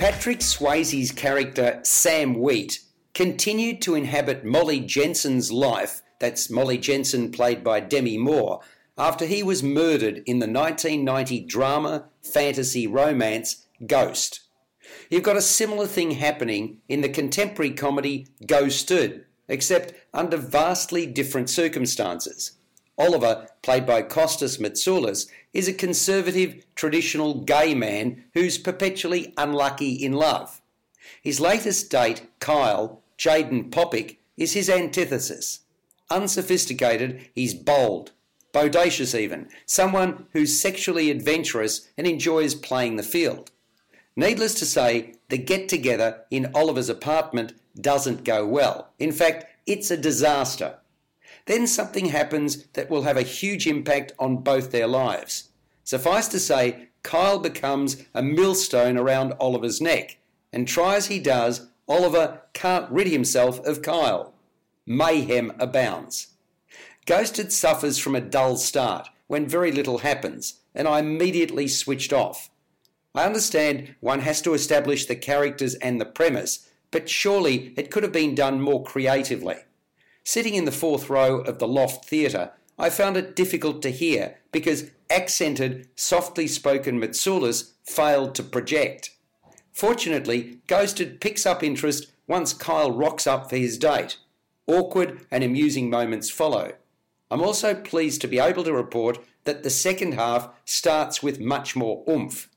Patrick Swayze's character Sam Wheat continued to inhabit Molly Jensen's life, that's Molly Jensen played by Demi Moore, after he was murdered in the 1990 drama fantasy romance Ghost. You've got a similar thing happening in the contemporary comedy Ghosted, except under vastly different circumstances. Oliver, played by Kostas Mitsoulas, is a conservative, traditional gay man who's perpetually unlucky in love. His latest date, Kyle, Jaden Popick, is his antithesis. Unsophisticated, he's bold, bodacious even, someone who's sexually adventurous and enjoys playing the field. Needless to say, the get together in Oliver's apartment doesn't go well. In fact, it's a disaster. Then something happens that will have a huge impact on both their lives. Suffice to say, Kyle becomes a millstone around Oliver's neck, and try as he does, Oliver can't rid himself of Kyle. Mayhem abounds. Ghosted suffers from a dull start when very little happens, and I immediately switched off. I understand one has to establish the characters and the premise, but surely it could have been done more creatively. Sitting in the fourth row of the Loft Theatre, I found it difficult to hear because accented, softly spoken Mitsoulas failed to project. Fortunately, Ghosted picks up interest once Kyle rocks up for his date. Awkward and amusing moments follow. I'm also pleased to be able to report that the second half starts with much more oomph.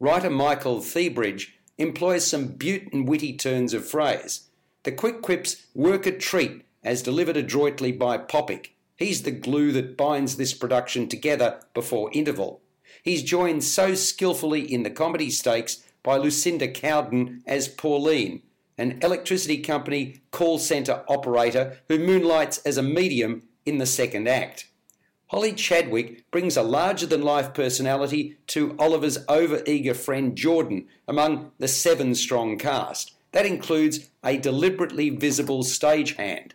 Writer Michael Theabridge employs some beaut and witty turns of phrase. The quick quips work a treat as delivered adroitly by Popick. He's the glue that binds this production together before interval. He's joined so skillfully in the comedy stakes by Lucinda Cowden as Pauline, an electricity company call centre operator who moonlights as a medium in the second act. Holly Chadwick brings a larger than life personality to Oliver's over eager friend Jordan among the seven strong cast. That includes a deliberately visible stagehand.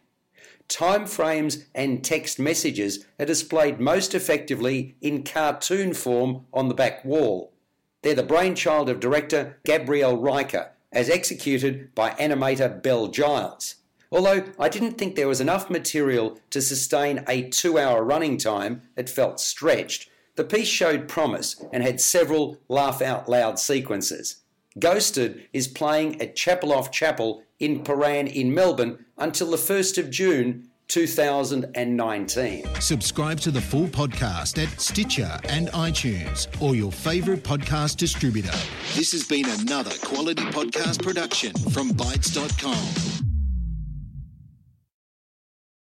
Time frames and text messages are displayed most effectively in cartoon form on the back wall. They're the brainchild of director Gabrielle Riker, as executed by animator Belle Giles. Although I didn't think there was enough material to sustain a two hour running time, it felt stretched. The piece showed promise and had several laugh out loud sequences. Ghosted is playing at Chapel Off Chapel in Prahran in Melbourne until the 1st of June 2019. Subscribe to the full podcast at Stitcher and iTunes or your favourite podcast distributor. This has been another quality podcast production from Bytes.com.